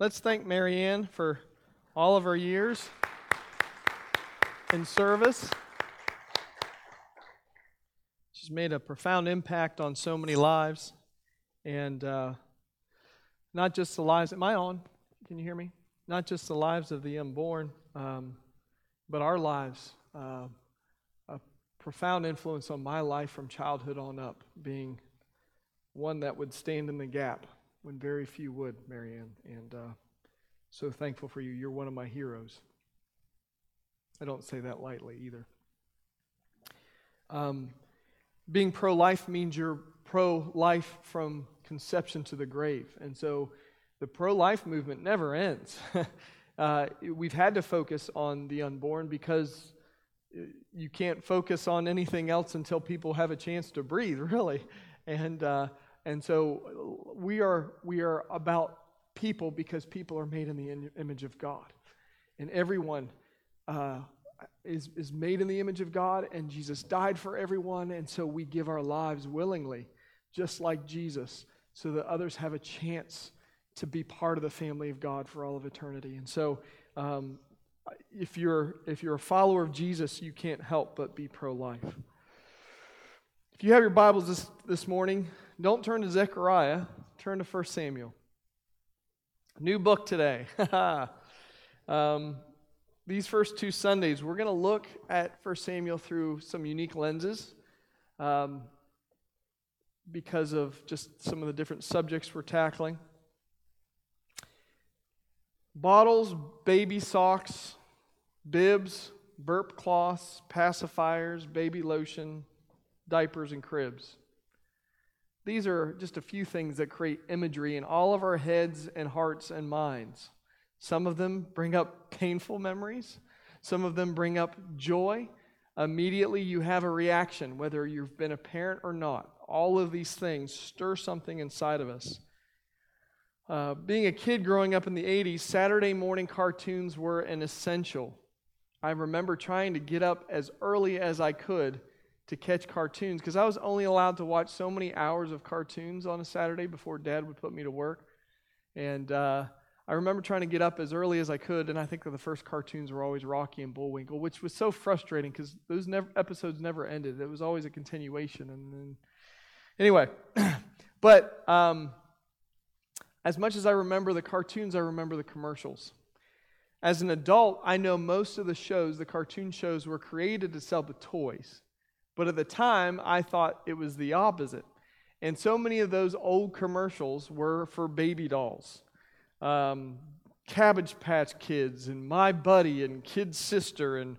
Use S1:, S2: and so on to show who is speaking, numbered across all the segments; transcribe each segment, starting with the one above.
S1: Let's thank Marianne for all of her years in service. She's made a profound impact on so many lives, and uh, not just the lives. Am I on? Can you hear me? Not just the lives of the unborn, um, but our lives. Uh, a profound influence on my life from childhood on up, being one that would stand in the gap when very few would, Marianne. And uh, so thankful for you. You're one of my heroes. I don't say that lightly either. Um, being pro life means you're pro life from conception to the grave. And so the pro life movement never ends. uh, we've had to focus on the unborn because uh, you can't focus on anything else until people have a chance to breathe, really. And, uh, and so we are, we are about people because people are made in the image of God. And everyone uh, is, is made in the image of God, and Jesus died for everyone. And so we give our lives willingly, just like Jesus, so that others have a chance to be part of the family of God for all of eternity. And so um, if, you're, if you're a follower of Jesus, you can't help but be pro life. If you have your Bibles this, this morning, don't turn to Zechariah, turn to 1 Samuel. New book today. um, these first two Sundays, we're going to look at 1 Samuel through some unique lenses um, because of just some of the different subjects we're tackling. Bottles, baby socks, bibs, burp cloths, pacifiers, baby lotion, diapers, and cribs. These are just a few things that create imagery in all of our heads and hearts and minds. Some of them bring up painful memories, some of them bring up joy. Immediately, you have a reaction, whether you've been a parent or not. All of these things stir something inside of us. Uh, being a kid growing up in the 80s, Saturday morning cartoons were an essential. I remember trying to get up as early as I could to catch cartoons because I was only allowed to watch so many hours of cartoons on a Saturday before dad would put me to work. And uh, I remember trying to get up as early as I could, and I think that the first cartoons were always Rocky and Bullwinkle, which was so frustrating because those never, episodes never ended. It was always a continuation. And then, anyway, but um, as much as I remember the cartoons, I remember the commercials. As an adult, I know most of the shows, the cartoon shows, were created to sell the toys. But at the time, I thought it was the opposite. And so many of those old commercials were for baby dolls. Um, Cabbage Patch Kids and My Buddy and Kid Sister and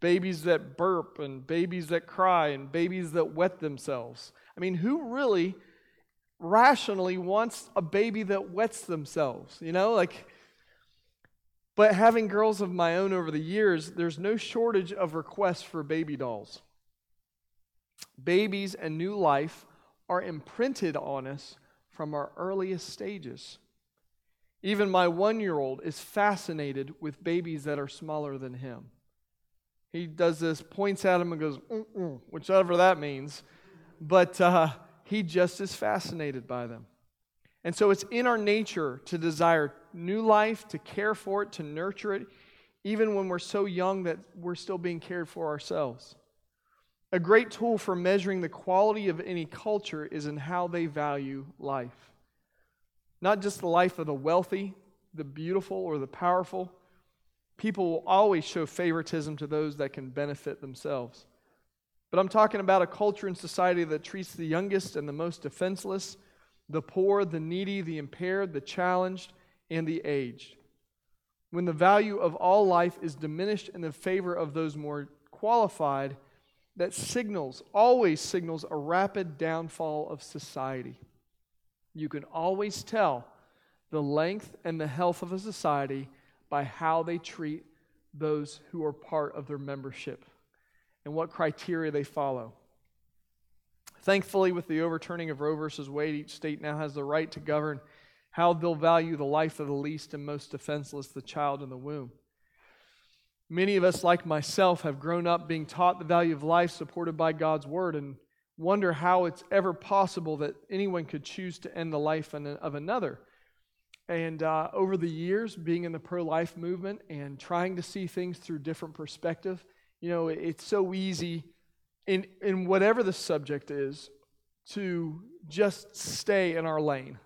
S1: babies that burp and babies that cry and babies that wet themselves. I mean, who really rationally wants a baby that wets themselves? You know, like, but having girls of my own over the years, there's no shortage of requests for baby dolls. Babies and new life are imprinted on us from our earliest stages. Even my one year old is fascinated with babies that are smaller than him. He does this, points at him, and goes, Mm-mm, whichever that means. But uh, he just is fascinated by them. And so it's in our nature to desire new life, to care for it, to nurture it, even when we're so young that we're still being cared for ourselves. A great tool for measuring the quality of any culture is in how they value life. Not just the life of the wealthy, the beautiful, or the powerful. People will always show favoritism to those that can benefit themselves. But I'm talking about a culture and society that treats the youngest and the most defenseless, the poor, the needy, the impaired, the challenged, and the aged. When the value of all life is diminished in the favor of those more qualified, that signals, always signals, a rapid downfall of society. You can always tell the length and the health of a society by how they treat those who are part of their membership and what criteria they follow. Thankfully, with the overturning of Roe versus Wade, each state now has the right to govern how they'll value the life of the least and most defenseless, the child in the womb. Many of us, like myself, have grown up being taught the value of life supported by God's word and wonder how it's ever possible that anyone could choose to end the life of another. And uh, over the years, being in the pro life movement and trying to see things through different perspective, you know, it's so easy in, in whatever the subject is to just stay in our lane,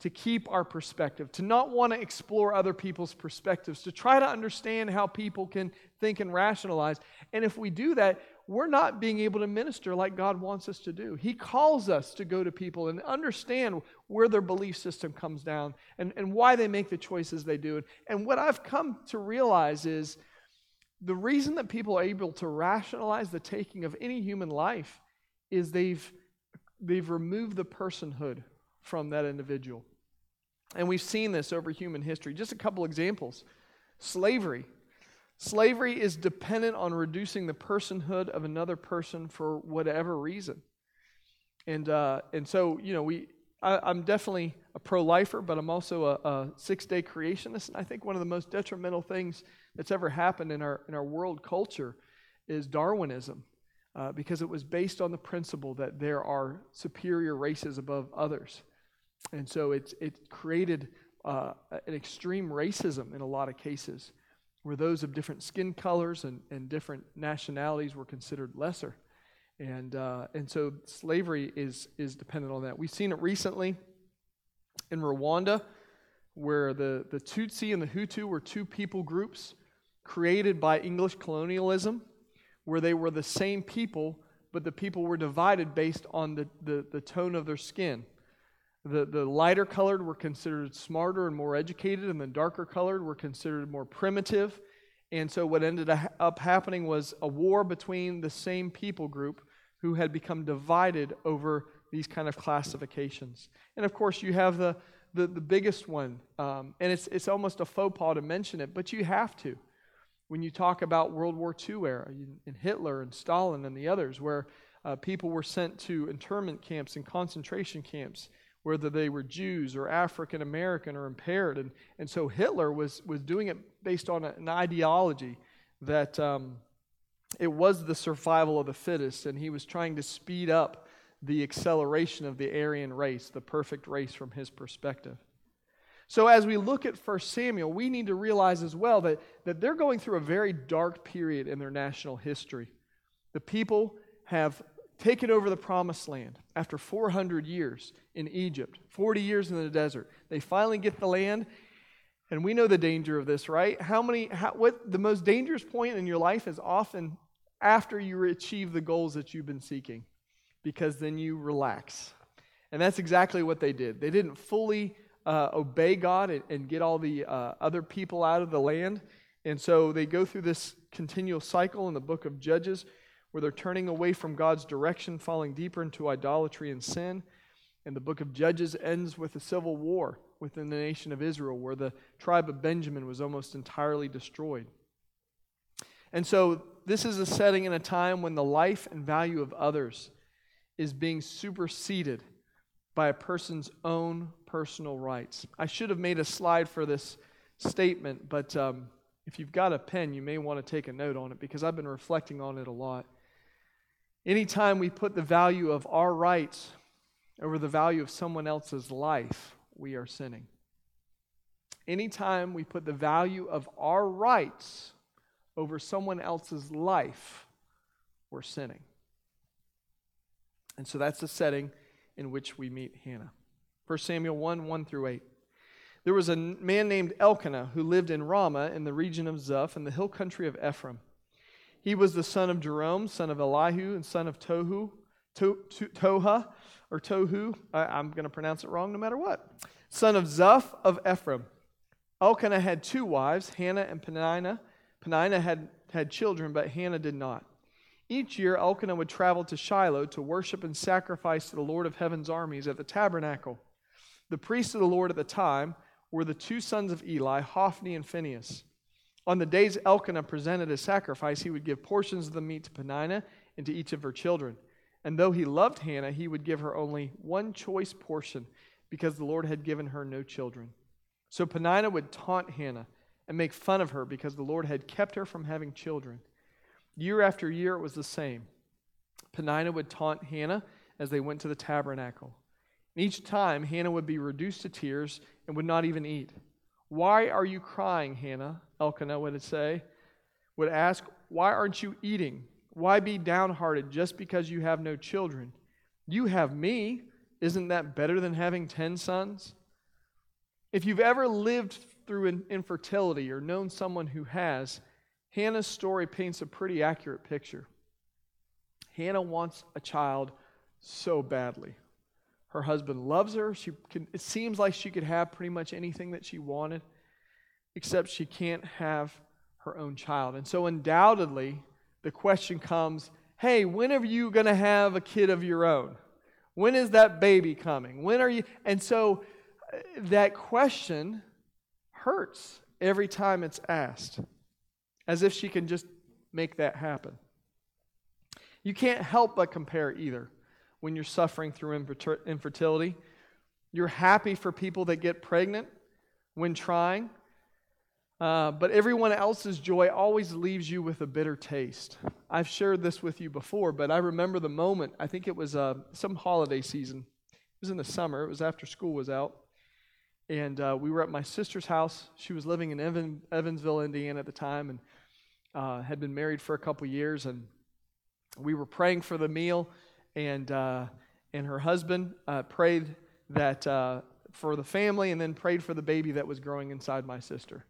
S1: to keep our perspective, to not want to explore other people's perspectives, to try to understand how people can think and rationalize. And if we do that, we're not being able to minister like God wants us to do. He calls us to go to people and understand where their belief system comes down and, and why they make the choices they do. And what I've come to realize is the reason that people are able to rationalize the taking of any human life is they've, they've removed the personhood from that individual. And we've seen this over human history. Just a couple examples slavery. Slavery is dependent on reducing the personhood of another person for whatever reason. And, uh, and so, you know, we, I, am definitely a pro lifer, but I'm also a, a six day creationist. And I think one of the most detrimental things that's ever happened in our, in our world culture is Darwinism, uh, because it was based on the principle that there are superior races above others. And so it's, it created uh, an extreme racism in a lot of cases where those of different skin colors and, and different nationalities were considered lesser. And, uh, and so slavery is, is dependent on that. We've seen it recently in Rwanda, where the, the Tutsi and the Hutu were two people groups created by English colonialism, where they were the same people, but the people were divided based on the, the, the tone of their skin. The, the lighter colored were considered smarter and more educated, and the darker colored were considered more primitive. And so, what ended up happening was a war between the same people group who had become divided over these kind of classifications. And of course, you have the, the, the biggest one, um, and it's, it's almost a faux pas to mention it, but you have to. When you talk about World War II era, and Hitler and Stalin and the others, where uh, people were sent to internment camps and concentration camps whether they were Jews or African American or impaired. And, and so Hitler was, was doing it based on an ideology that um, it was the survival of the fittest, and he was trying to speed up the acceleration of the Aryan race, the perfect race from his perspective. So, as we look at 1 Samuel, we need to realize as well that, that they're going through a very dark period in their national history. The people have taken over the promised land after 400 years in Egypt, 40 years in the desert. They finally get the land, and we know the danger of this, right? How many, how, what the most dangerous point in your life is often after you achieve the goals that you've been seeking, because then you relax. And that's exactly what they did. They didn't fully uh, obey God and, and, get all the uh, other people out of the land. And so they go through this continual cycle in the book of Judges where they're turning away from God's direction, falling deeper into idolatry and sin. And the book of Judges ends with a civil war within the nation of Israel, where the tribe of Benjamin was almost entirely destroyed. And so, this is a setting in a time when the life and value of others is being superseded by a person's own personal rights. I should have made a slide for this statement, but um, if you've got a pen, you may want to take a note on it because I've been reflecting on it a lot. Anytime we put the value of our rights over the value of someone else's life, we are sinning. Anytime we put the value of our rights over someone else's life, we're sinning. And so that's the setting in which we meet Hannah. 1 Samuel 1 1 through 8. There was a man named Elkanah who lived in Ramah in the region of Zuph in the hill country of Ephraim. He was the son of Jeroham, son of Elihu, and son of Tohu, to, to, Toha, or Tohu. I, am going to pronounce it wrong no matter what. Son of Zuph of Ephraim. Elkanah had two wives, Hannah and Peninnah. Peninnah had, had children, but Hannah did not. Each year, Elkanah would travel to Shiloh to worship and sacrifice to the Lord of heaven's armies at the tabernacle. The priests of the Lord at the time were the two sons of Eli, Hophni and Phinehas. On the days Elkanah presented a sacrifice, he would give portions of the meat to Peninnah and to each of her children. And though he loved Hannah, he would give her only one choice portion because the Lord had given her no children. So Peninnah would taunt Hannah and make fun of her because the Lord had kept her from having children. Year after year, it was the same. Peninnah would taunt Hannah as they went to the tabernacle. And each time, Hannah would be reduced to tears and would not even eat. Why are you crying, Hannah? Elkanah would say, would ask, Why aren't you eating? Why be downhearted just because you have no children? You have me. Isn't that better than having ten sons? If you've ever lived through infertility or known someone who has, Hannah's story paints a pretty accurate picture. Hannah wants a child so badly. Her husband loves her. She can, it seems like she could have pretty much anything that she wanted, except she can't have her own child. And so, undoubtedly, the question comes hey, when are you going to have a kid of your own? When is that baby coming? When are you? And so, uh, that question hurts every time it's asked, as if she can just make that happen. You can't help but compare either when you're suffering through infertility. You're happy for people that get pregnant when trying, uh, but everyone else's joy always leaves you with a bitter taste. I've shared this with you before, but I remember the moment. I think it was uh, some holiday season. It was in the summer, it was after school was out. And uh, we were at my sister's house. She was living in Evan, Evansville, Indiana at the time, and uh, had been married for a couple years. And we were praying for the meal and uh, and her husband uh, prayed that uh, for the family, and then prayed for the baby that was growing inside my sister,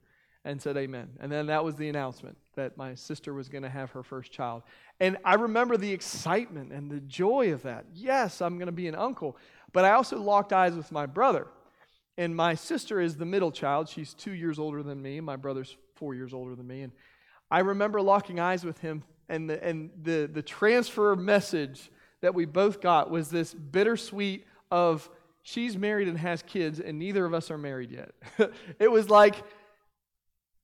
S1: and said Amen. And then that was the announcement that my sister was going to have her first child. And I remember the excitement and the joy of that. Yes, I'm going to be an uncle. But I also locked eyes with my brother. And my sister is the middle child. She's two years older than me. My brother's four years older than me. And I remember locking eyes with him, and the, and the, the transfer message that we both got was this bittersweet of she's married and has kids, and neither of us are married yet. it was like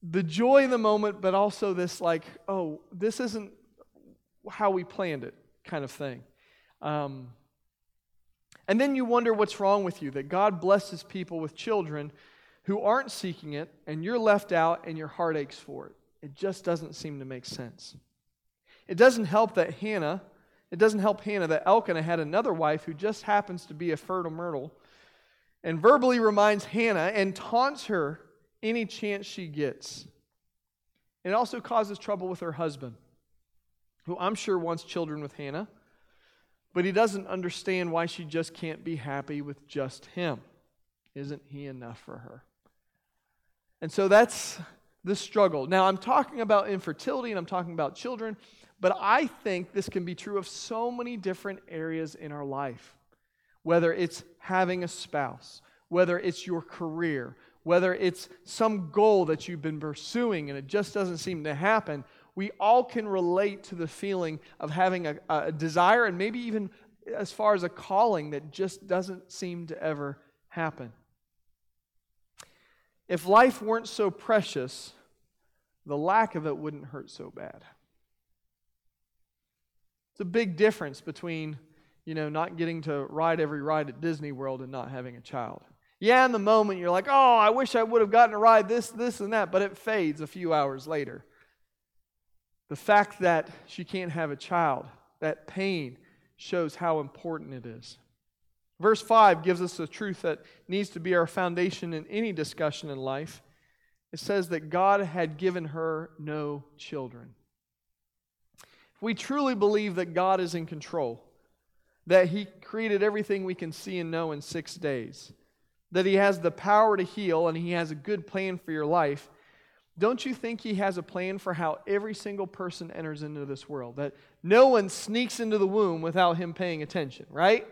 S1: the joy in the moment, but also this, like, oh, this isn't how we planned it kind of thing. Um, and then you wonder what's wrong with you that God blesses people with children who aren't seeking it, and you're left out and your heart aches for it. It just doesn't seem to make sense. It doesn't help that Hannah it doesn't help Hannah that Elkanah had another wife who just happens to be a fertile myrtle and verbally reminds Hannah and taunts her any chance she gets. It also causes trouble with her husband, who I'm sure wants children with Hannah, but he doesn't understand why she just can't be happy with just him. Isn't he enough for her? And so that's the struggle. Now, I'm talking about infertility and I'm talking about children. But I think this can be true of so many different areas in our life. Whether it's having a spouse, whether it's your career, whether it's some goal that you've been pursuing and it just doesn't seem to happen, we all can relate to the feeling of having a, a desire and maybe even as far as a calling that just doesn't seem to ever happen. If life weren't so precious, the lack of it wouldn't hurt so bad. It's a big difference between, you know, not getting to ride every ride at Disney World and not having a child. Yeah, in the moment you're like, oh, I wish I would have gotten to ride this, this, and that, but it fades a few hours later. The fact that she can't have a child, that pain, shows how important it is. Verse 5 gives us a truth that needs to be our foundation in any discussion in life. It says that God had given her no children If we truly believe that God is in control, that He created everything we can see and know in six days, that He has the power to heal and He has a good plan for your life, don't you think He has a plan for how every single person enters into this world? That no one sneaks into the womb without Him paying attention, right?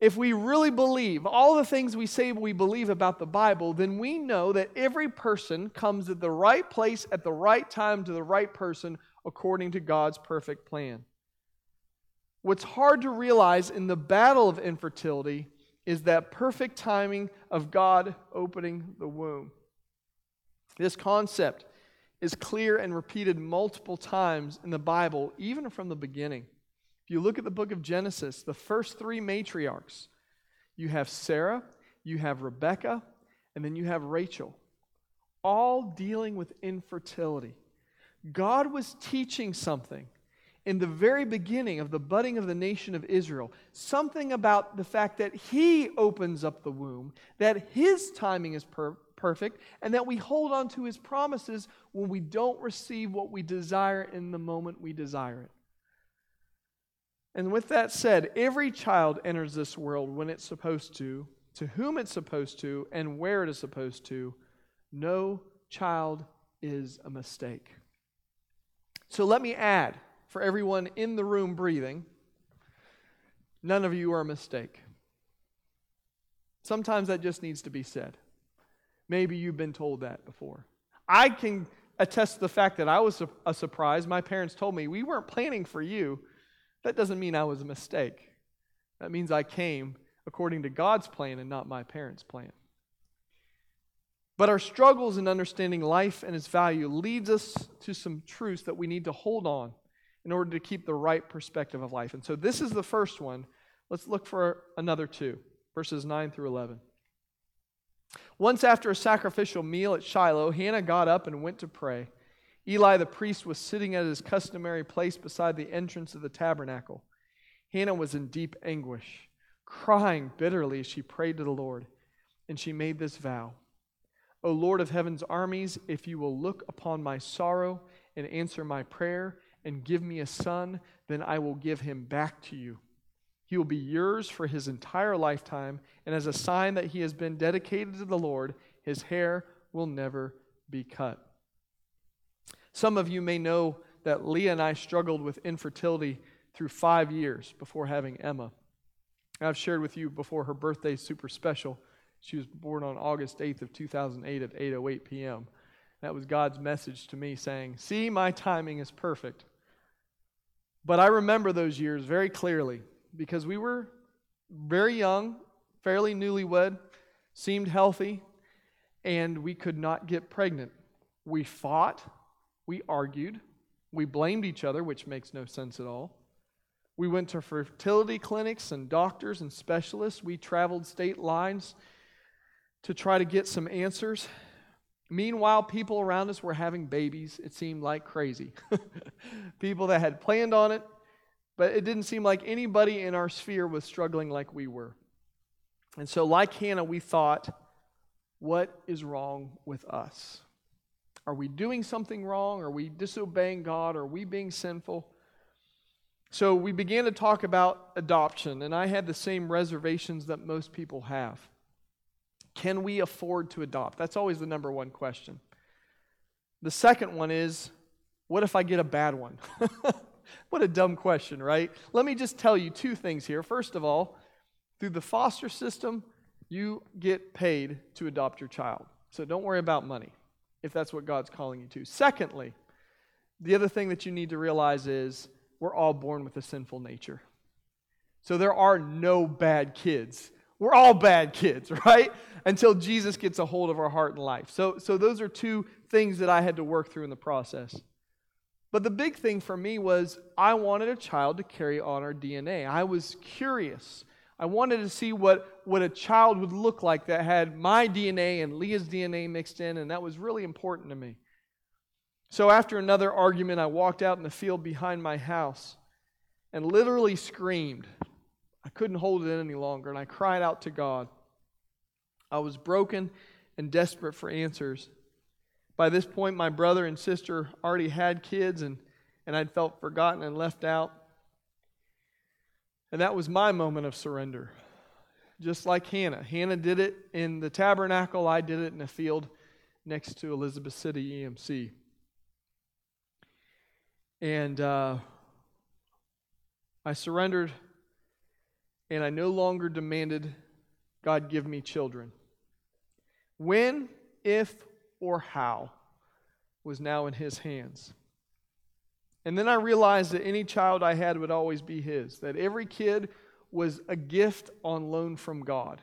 S1: If we really believe all the things we say we believe about the Bible, then we know that every person comes at the right place at the right time to the right person according to God's perfect plan. What's hard to realize in the battle of infertility is that perfect timing of God opening the womb. This concept is clear and repeated multiple times in the Bible, even from the beginning. You look at the book of Genesis, the first three matriarchs, you have Sarah, you have Rebecca, and then you have Rachel, all dealing with infertility. God was teaching something in the very beginning of the budding of the nation of Israel, something about the fact that He opens up the womb, that His timing is per- perfect, and that we hold on to His promises when we don't receive what we desire in the moment we desire it. And with that said, every child enters this world when it's supposed to, to whom it's supposed to, and where it is supposed to. No child is a mistake. So let me add for everyone in the room breathing none of you are a mistake. Sometimes that just needs to be said. Maybe you've been told that before. I can attest to the fact that I was a surprise. My parents told me, We weren't planning for you. That doesn't mean I was a mistake. That means I came according to God's plan and not my parents' plan. But our struggles in understanding life and its value leads us to some truths that we need to hold on in order to keep the right perspective of life. And so this is the first one. Let's look for another two, verses 9 through 11. Once after a sacrificial meal at Shiloh, Hannah got up and went to pray. Eli the priest was sitting at his customary place beside the entrance of the tabernacle. Hannah was in deep anguish, crying bitterly as she prayed to the Lord, and she made this vow O Lord of heaven's armies, if you will look upon my sorrow and answer my prayer and give me a son, then I will give him back to you. He will be yours for his entire lifetime, and as a sign that he has been dedicated to the Lord, his hair will never be cut. Some of you may know that Leah and I struggled with infertility through five years before having Emma. I've shared with you before her birthday is super special. She was born on August 8th of 2008 at 8:08 p.m. That was God's message to me saying, "See, my timing is perfect." But I remember those years very clearly because we were very young, fairly newlywed, seemed healthy, and we could not get pregnant. We fought, we argued, we blamed each other, which makes no sense at all. We went to fertility clinics and doctors and specialists. We traveled state lines to try to get some answers. Meanwhile, people around us were having babies. It seemed like crazy. people that had planned on it, but it didn't seem like anybody in our sphere was struggling like we were. And so, like Hannah, we thought, what is wrong with us? Are we doing something wrong? Are we disobeying God? Are we being sinful? So we began to talk about adoption, and I had the same reservations that most people have. Can we afford to adopt? That's always the number one question. The second one is, what if I get a bad one? what a dumb question, right? Let me just tell you two things here. First of all, through the foster system, you get paid to adopt your child. So don't worry about money if that's what God's calling you to. Secondly, the other thing that you need to realize is we're all born with a sinful nature. So there are no bad kids. We're all bad kids, right? Until Jesus gets a hold of our heart and life. So, so those are two things that I had to work through in the process. But the big thing for me was I wanted a child to carry on our DNA. I was curious. I wanted to see what, what a child would look like that had my DNA and Leah's DNA mixed in, and that was really important to me. So after another argument, I walked out in the field behind my house and literally screamed. I couldn't hold it in any longer, and I cried out to God. I was broken and desperate for answers. By this point, my brother and sister already had kids, and, and I'd felt forgotten and left out. And that was my moment of surrender. Just like Hannah. Hannah did it in the tabernacle, I did it in a field next to Elizabeth City EMC. And uh, I surrendered, and I no longer demanded God give me children. When, if, or how was now in his hands. And then I realized that any child I had would always be his, that every kid was a gift on loan from God,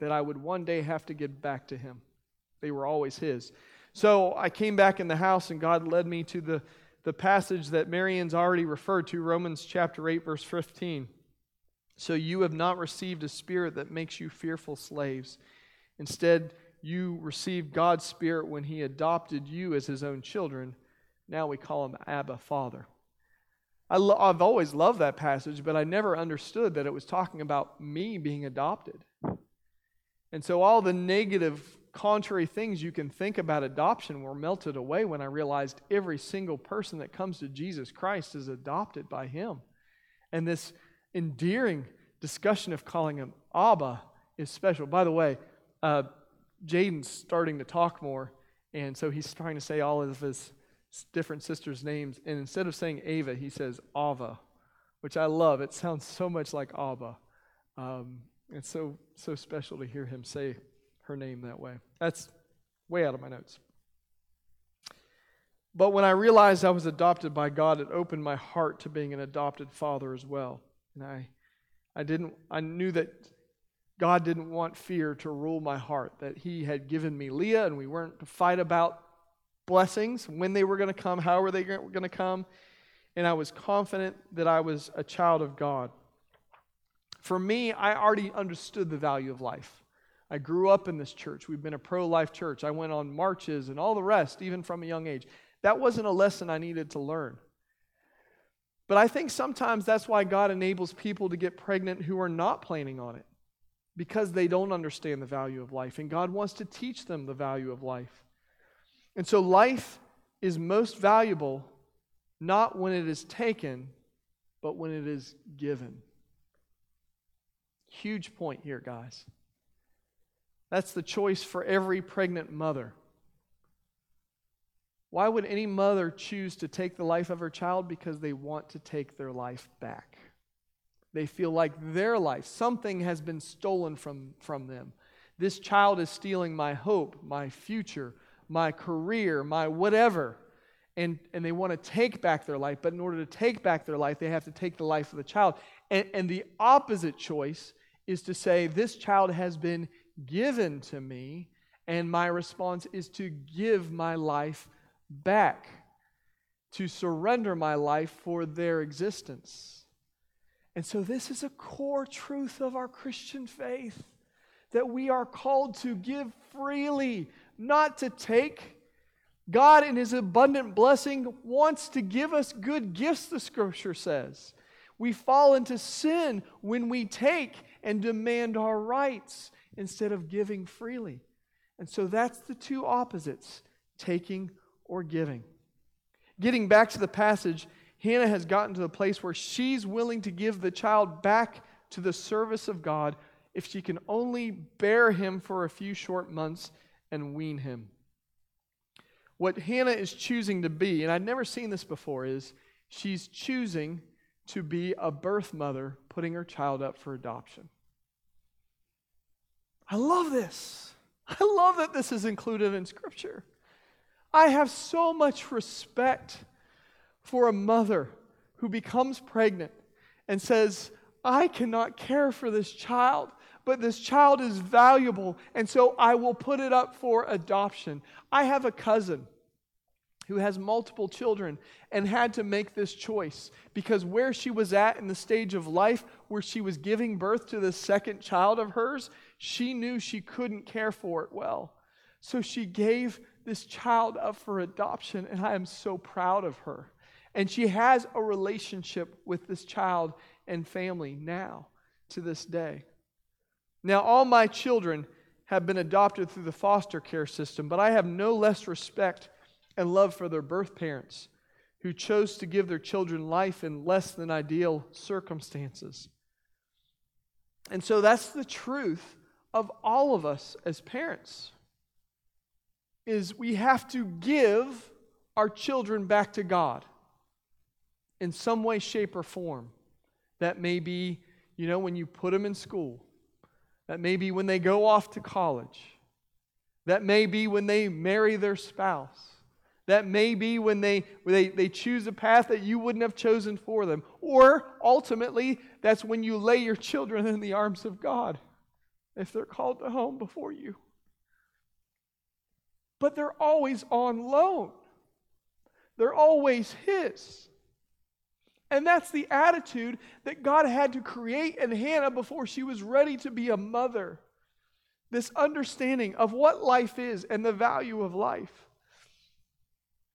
S1: that I would one day have to give back to him. They were always his. So I came back in the house, and God led me to the, the passage that Marion's already referred to, Romans chapter 8, verse 15. So you have not received a spirit that makes you fearful slaves. Instead, you received God's Spirit when He adopted you as His own children. Now we call Him Abba, Father. I lo- I've always loved that passage, but I never understood that it was talking about me being adopted. And so all the negative, contrary things you can think about adoption were melted away when I realized every single person that comes to Jesus Christ is adopted by Him. And this endearing discussion of calling Him Abba is special. By the way, uh, Jaden's starting to talk more, and so he's trying to say all of his different sisters' names. And instead of saying Ava, he says Ava, which I love. It sounds so much like Abba. Um, it's so, so special to hear him say her name that way. That's way out of my notes. But when I realized I was adopted by God, it opened my heart to being an adopted father as well. And I, I didn't, I knew that God didn't want fear to rule my heart, that He had given me Leah and we weren't to fight about blessings, when they were going to come, how were they going to come. And I was confident that I was a child of God. For me, I already understood the value of life. I grew up in this church. We've been a pro life church. I went on marches and all the rest, even from a young age. That wasn't a lesson I needed to learn. But I think sometimes that's why God enables people to get pregnant who are not planning on it because they don't understand the value of life. And God wants to teach them the value of life. And so life is most valuable not when it is taken, but when it is given. Huge point here, guys. That's the choice for every pregnant mother. Why would any mother choose to take the life of her child? Because they want to take their life back. They feel like their life, something has been stolen from, from them. This child is stealing my hope, my future, my career, my whatever. And, and they want to take back their life, but in order to take back their life, they have to take the life of the child. And, and the opposite choice is to say, This child has been given to me, and my response is to give my life back, to surrender my life for their existence. And so, this is a core truth of our Christian faith that we are called to give freely not to take. God, in His abundant blessing, wants to give us good gifts, the scripture says. We fall into sin when we take and demand our rights instead of giving freely. And so that's the two opposites taking or giving. Getting back to the passage, Hannah has gotten to the place where she's willing to give the child back to the service of God if she can only bear him for a few short months and wean him. What Hannah is choosing to be, and I'd never seen this before, is she's choosing to be a birth mother putting her child up for adoption. I love this. I love that this is included in Scripture. I have so much respect for a mother who becomes pregnant and says, I cannot care for this child but this child is valuable, and so I will put it up for adoption. I have a cousin who has multiple children and had to make this choice because where she was at in the stage of life where she was giving birth to the second child of hers, she knew she couldn't care for it well. So she gave this child up for adoption, and I am so proud of her. And she has a relationship with this child and family now to this day. Now, all my children have been adopted through the foster care system, but I have no less respect and love for their birth parents who chose to give their children life in less than ideal circumstances. And so that's the truth of all of us as parents is we have to give our children back to God in some way shape or form. That may be, you know, when you put them in school that may be when they go off to college. That may be when they marry their spouse. That may be when they, they, they choose a path that you wouldn't have chosen for them. Or ultimately, that's when you lay your children in the arms of God if they're called to home before you. But they're always on loan, they're always His. And that's the attitude that God had to create in Hannah before she was ready to be a mother. This understanding of what life is and the value of life.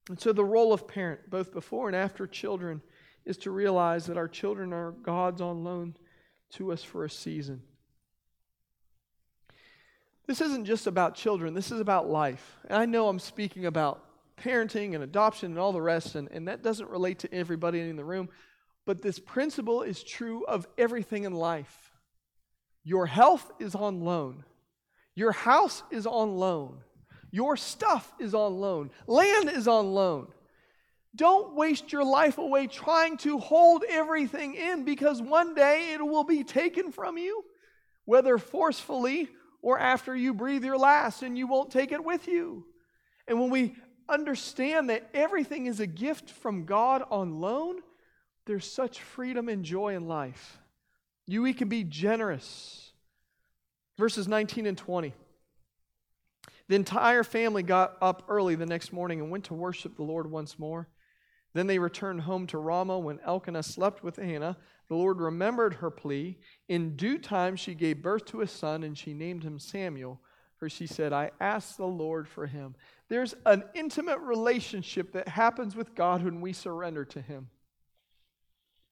S1: And so, the role of parent, both before and after children, is to realize that our children are God's on loan to us for a season. This isn't just about children, this is about life. And I know I'm speaking about parenting and adoption and all the rest, and, and that doesn't relate to everybody in the room, but this principle is true of everything in life. Your health is on loan, your house is on loan, your stuff is on loan, land is on loan. Don't waste your life away trying to hold everything in because one day it will be taken from you, whether forcefully or after you breathe your last, and you won't take it with you. And when we understand that everything is a gift from God on loan, there's such freedom and joy in life. You we can be generous. Verses 19 and 20. The entire family got up early the next morning and went to worship the Lord once more. Then they returned home to Ramah when Elkanah slept with Hannah. The Lord remembered her plea. In due time, she gave birth to a son, and she named him Samuel, for she said, I asked the Lord for him. There's an intimate relationship that happens with God when we surrender to Him.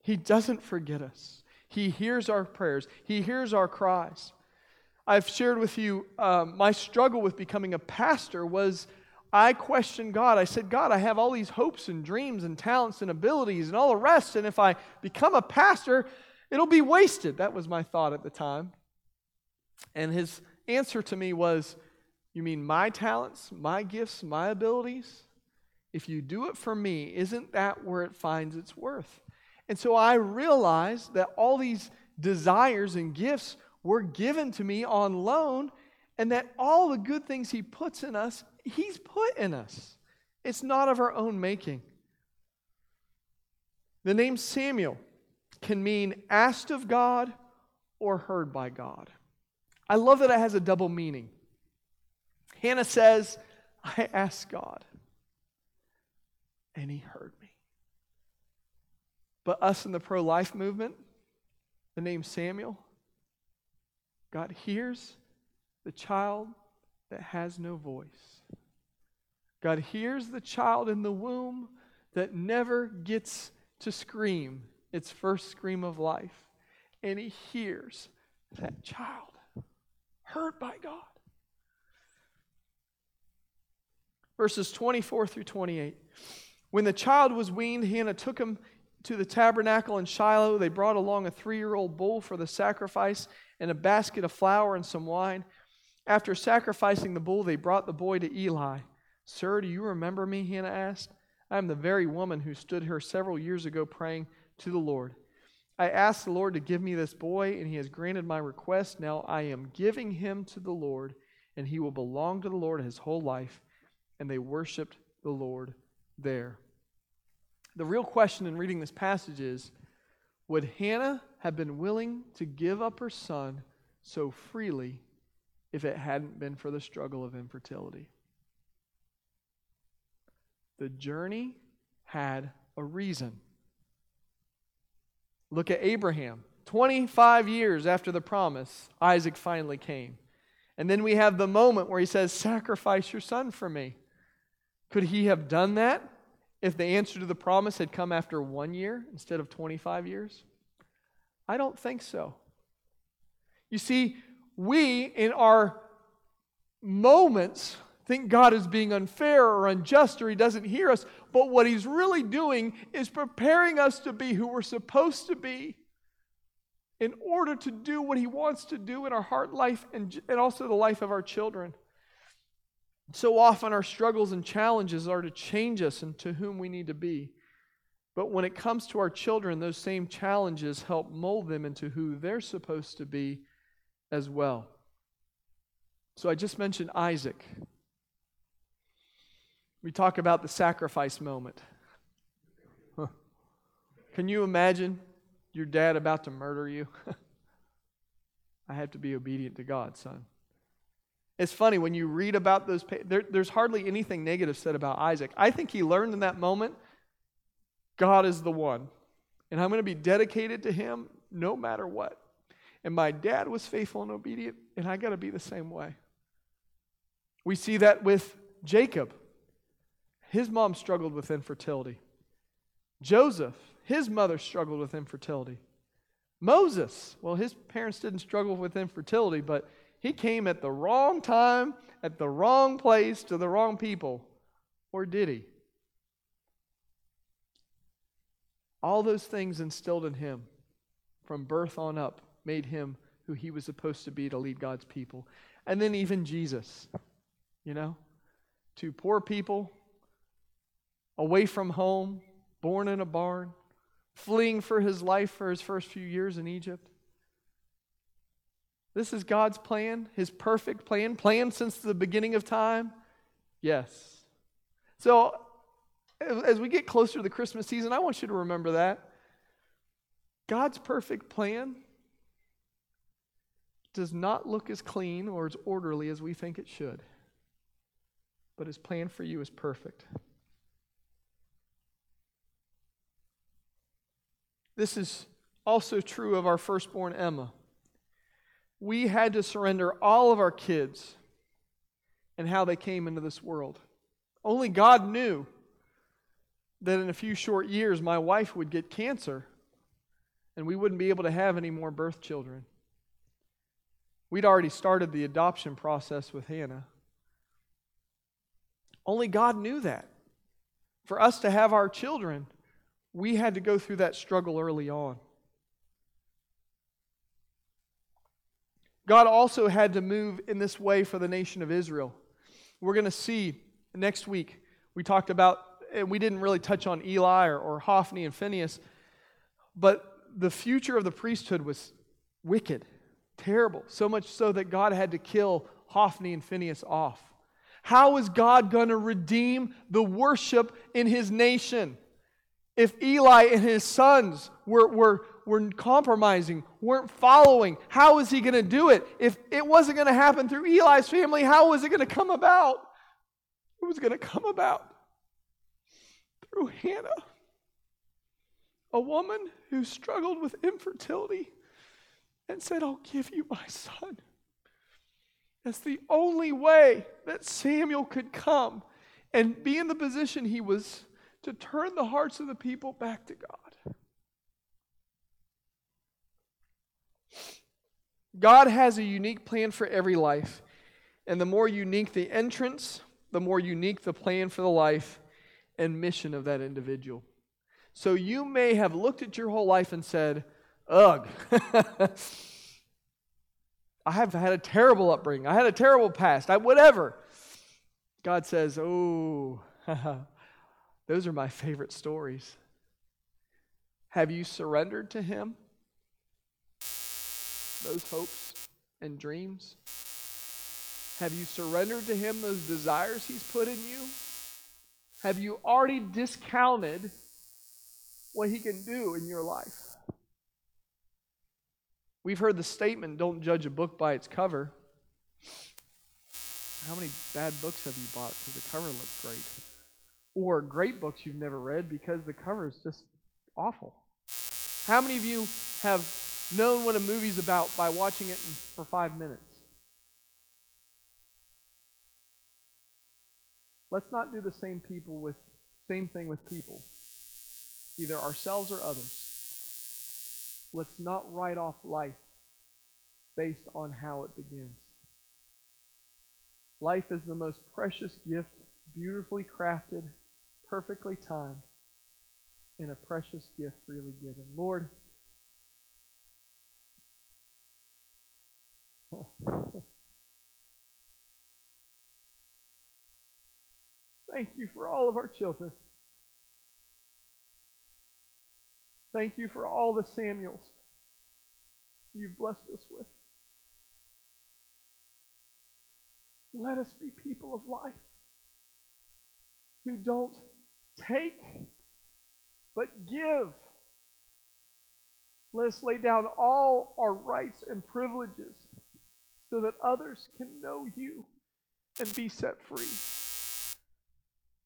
S1: He doesn't forget us, He hears our prayers, He hears our cries. I've shared with you um, my struggle with becoming a pastor was I questioned God. I said, God, I have all these hopes and dreams and talents and abilities and all the rest, and if I become a pastor, it'll be wasted. That was my thought at the time. And his answer to me was, you mean my talents, my gifts, my abilities? If you do it for me, isn't that where it finds its worth? And so I realized that all these desires and gifts were given to me on loan, and that all the good things He puts in us, He's put in us. It's not of our own making. The name Samuel can mean asked of God or heard by God. I love that it has a double meaning. Hannah says, I asked God, and he heard. But us in the pro life movement, the name Samuel, God hears the child that has no voice. God hears the child in the womb that never gets to scream its first scream of life. And he hears that child heard by God. verses 24 through 28. When the child was weaned, Hannah took him to the tabernacle in Shiloh. They brought along a three year old bull for the sacrifice and a basket of flour and some wine. After sacrificing the bull, they brought the boy to Eli. Sir, do you remember me? Hannah asked. I am the very woman who stood here several years ago praying to the Lord. I asked the Lord to give me this boy, and he has granted my request. Now I am giving him to the Lord, and he will belong to the Lord his whole life and they worshiped the Lord there. The real question in reading this passage is would Hannah have been willing to give up her son so freely if it hadn't been for the struggle of infertility? The journey had a reason. Look at Abraham. 25 years after the promise, Isaac finally came. And then we have the moment where he says, Sacrifice your son for me. Could he have done that if the answer to the promise had come after one year instead of 25 years? I don't think so. You see, we in our moments think God is being unfair or unjust or he doesn't hear us, but what he's really doing is preparing us to be who we're supposed to be in order to do what he wants to do in our heart life and, and also the life of our children. So often our struggles and challenges are to change us into whom we need to be. But when it comes to our children, those same challenges help mold them into who they're supposed to be as well. So I just mentioned Isaac. We talk about the sacrifice moment. Huh. Can you imagine your dad about to murder you? I have to be obedient to God, son. It's funny when you read about those, there, there's hardly anything negative said about Isaac. I think he learned in that moment God is the one. And I'm going to be dedicated to him no matter what. And my dad was faithful and obedient, and I got to be the same way. We see that with Jacob. His mom struggled with infertility. Joseph, his mother struggled with infertility. Moses, well, his parents didn't struggle with infertility, but he came at the wrong time, at the wrong place, to the wrong people. Or did he? All those things instilled in him from birth on up made him who he was supposed to be to lead God's people. And then even Jesus, you know, to poor people, away from home, born in a barn, fleeing for his life for his first few years in Egypt. This is God's plan, his perfect plan, planned since the beginning of time? Yes. So, as we get closer to the Christmas season, I want you to remember that. God's perfect plan does not look as clean or as orderly as we think it should, but his plan for you is perfect. This is also true of our firstborn Emma. We had to surrender all of our kids and how they came into this world. Only God knew that in a few short years my wife would get cancer and we wouldn't be able to have any more birth children. We'd already started the adoption process with Hannah. Only God knew that. For us to have our children, we had to go through that struggle early on. God also had to move in this way for the nation of Israel. We're going to see next week. We talked about, and we didn't really touch on Eli or, or Hophni and Phineas, but the future of the priesthood was wicked, terrible, so much so that God had to kill Hophni and Phineas off. How is God going to redeem the worship in his nation? If Eli and his sons were, were, were compromising, weren't following, how is he going to do it? If it wasn't going to happen through Eli's family, how was it going to come about? It was going to come about through Hannah, a woman who struggled with infertility and said, I'll give you my son. That's the only way that Samuel could come and be in the position he was to turn the hearts of the people back to God. God has a unique plan for every life. And the more unique the entrance, the more unique the plan for the life and mission of that individual. So you may have looked at your whole life and said, Ugh, I have had a terrible upbringing. I had a terrible past. I, whatever. God says, Oh, those are my favorite stories. Have you surrendered to Him? Those hopes and dreams? Have you surrendered to Him those desires He's put in you? Have you already discounted what He can do in your life? We've heard the statement don't judge a book by its cover. How many bad books have you bought because the cover looks great? or great books you've never read because the cover is just awful. How many of you have known what a movie's about by watching it for five minutes? Let's not do the same people with same thing with people, either ourselves or others. Let's not write off life based on how it begins. Life is the most precious gift, beautifully crafted, perfectly timed, and a precious gift freely given. Lord, thank you for all of our children. Thank you for all the Samuels you've blessed us with. Let us be people of life who don't take, but give. Let us lay down all our rights and privileges so that others can know you and be set free.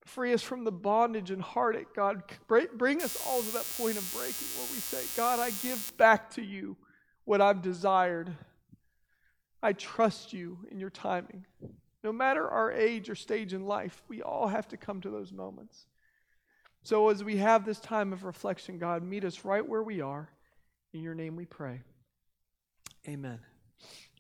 S1: Free us from the bondage and heartache, God. Bring us all to that point of breaking where we say, God, I give back to you what I've desired. I trust you in your timing. No matter our age or stage in life, we all have to come to those moments. So, as we have this time of reflection, God, meet us right where we are. In your name we pray. Amen.